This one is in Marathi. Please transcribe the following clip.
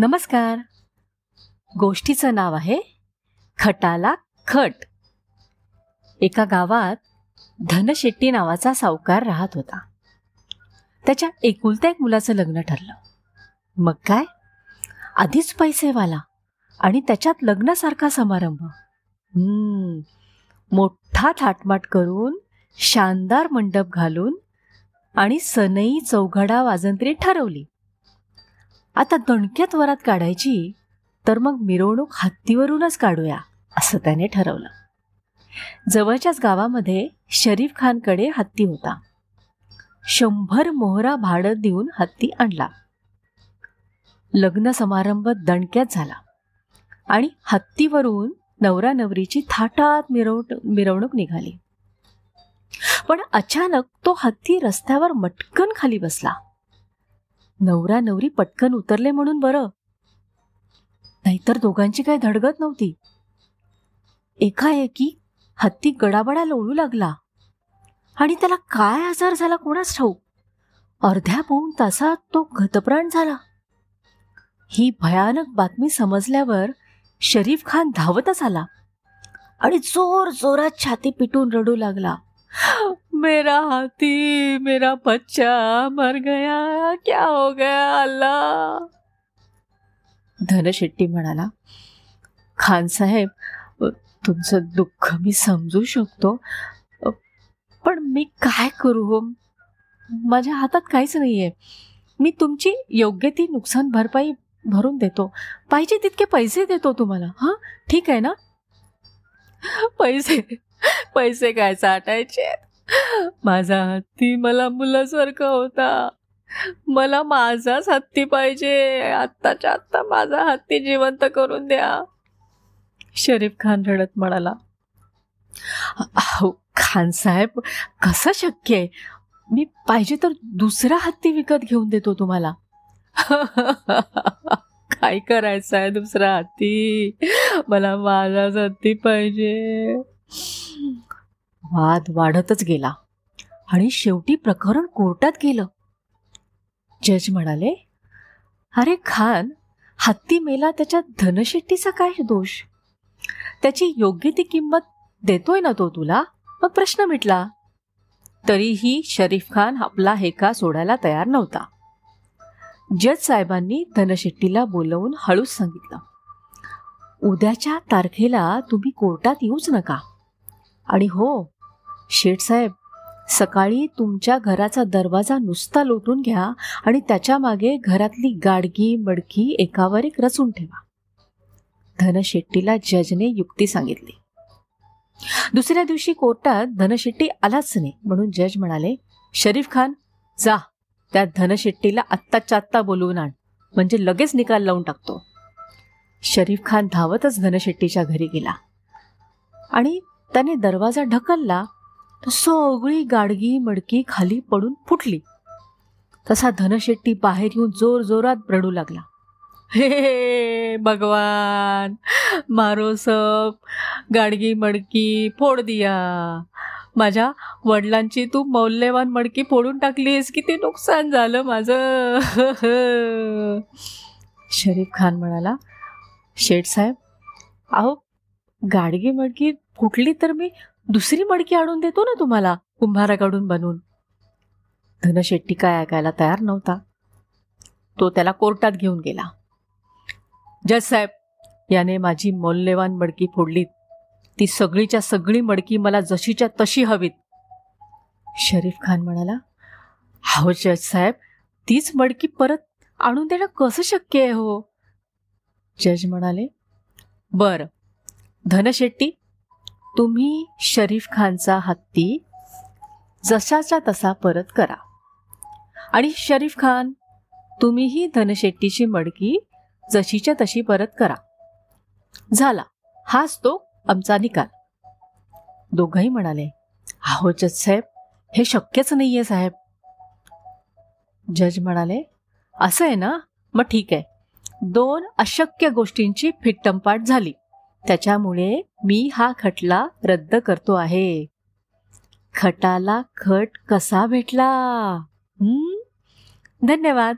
नमस्कार. गोष्टीचं नाव आहे खटाला खट. एका गावात धनशेट्टी नावाचा सावकार राहत होता. त्याच्या एकुलत्या एक मुलाचं लग्न ठरलं. मग काय? आधीच पैसेवाला आणि त्याच्यात लग्नासारखा समारंभ. मोठा थाटमाट करून शानदार मंडप घालून आणि सनई चौघडा वाजंत्री ठरवली. आता दणक्यात वरात काढायची तर मग मिरवणूक हत्तीवरूनच काढूया असं त्याने ठरवलं. जवळच्याच गावामध्ये शरीफ खानकडे हत्ती होता. शंभर मोहरा भाडं देऊन हत्ती आणला. लग्न समारंभ दणक्यात झाला आणि हत्तीवरून नवरा नवरीची थाटात मिरव मिरवणूक निघाली. पण अचानक तो हत्ती रस्त्यावर मटकन खाली बसला. नवरा नवरी पटकन उतरले म्हणून बरं. नाहीतर दोघांची काही धडगत नव्हती. एकाएकी हत्ती गडाबडा लोळू लागला. आणि त्याला काय आजार झाला कोणाच ठाऊक? अर्ध्या पाऊण तासात तो घतप्राण झाला. ही भयानक बातमी समजल्यावर शरीफ खान धावतच आला. आणि जोर जोरात छाती पिटून रडू लागला. मेरा हाथी मेरा बच्चा मर गया क्या हो गया अल्लाह? धनशेट्टी म्हणाला खान साहेब तुमचं दुःख मी समजू शकतो पण मी काय करू हो? माझ्या हातात काहीच नाहीये. मी तुमची योग्य ती नुकसान भरपाई भरून देतो. पाहिजे तितके पैसे देतो तुम्हाला. हां ठीक आहे ना? पैसे पैसे काय साठायचे? माझा हत्ती मला मुलासारखा होता. मला माझाच हत्ती पाहिजे. आत्ताच्या आत्ता माझा हत्ती जिवंत करून द्या. शरीफ खान रडत म्हणाला. अहो खान साहेब कसं शक्य आहे? मी पाहिजे तर दुसरा हत्ती विकत घेऊन देतो तुम्हाला. काय करायचं आहे दुसरा हत्ती? मला माझाच हत्ती पाहिजे. वाद वाढतच गेला. आणि शेवटी प्रकरण कोर्टात गेलं. जज म्हणाले अरे खान हत्ती मेला त्याच्या धनशेट्टीचा काय दोष? त्याची योग्य ती किंमत देतोय ना तो तुला? मग प्रश्न मिटला. तरीही शरीफ खान आपला हेका सोडायला तयार नव्हता. जज साहेबांनी धनशेट्टीला बोलवून हळूच सांगितलं उद्याच्या तारखेला तुम्ही कोर्टात येऊच नका. आणि हो शेठ साहेब सकाळी तुमच्या घराचा दरवाजा नुसता लोटून घ्या आणि त्याच्यामागे घरातली गाडगी मडकी एकावर एक रचून ठेवा. धनशेट्टीला जजने युक्ती सांगितली. दुसऱ्या दिवशी कोर्टात धनशेट्टी आलाच नाही म्हणून जज म्हणाले शरीफ खान जा. त्या धनशेट्टीला आत्ताच्या आत्ता बोलवून आण. म्हणजे लगेच निकाल लावून टाकतो. शरीफ खान धावतच धनशेट्टीच्या घरी गेला. आणि त्याने दरवाजा ढकलला सगळी गाडगी मडकी खाली पडून फुटली. तसा धनशेट्टी बाहेर येऊन जोर जोरात रडू लागला. हे भगवान! मारो सब! गाडगी मडकी फोड दिया. माझ्या वडिलांची तू मौल्यवान मडकी फोडून टाकलीस. किती नुकसान झालं माझं. शरीफ खान म्हणाला शेठ साहेब अहो गाडगी मडकी फुटली तर मी दुसरी मडकी आणून देतो ना तुम्हाला कुंभाराकडून बनवून. धनशेट्टी काय ऐकायला तयार नव्हता. तो त्याला कोर्टात घेऊन गेला. जज साहेब याने माझी मौल्यवान मडकी फोडली. ती सगळीच्या सगळी मडकी मला जशीच्या तशी हवीत. शरीफ खान म्हणाला हो जज साहेब तीच मडकी परत आणून देणं कसं शक्य आहे हो? जज म्हणाले बर. धनशेट्टी तुम्ही शरीफ खानचा हत्ती जशाचा तसा परत करा. आणि शरीफ खान तुम्हीही धनशेट्टीची मडकी जशीच्या तशी परत करा. झाला. हाच तो आमचा निकाल. दोघंही म्हणाले आहो जज साहेब हे शक्यच नाही आहे साहेब. जज म्हणाले असं आहे ना? मग ठीक आहे. दोन अशक्य गोष्टींची फिट्टंपाट झाली. त्याच्यामुळे मी हा खटला रद्द करतो आहे. खटाला खट कसा भेटला? धन्यवाद.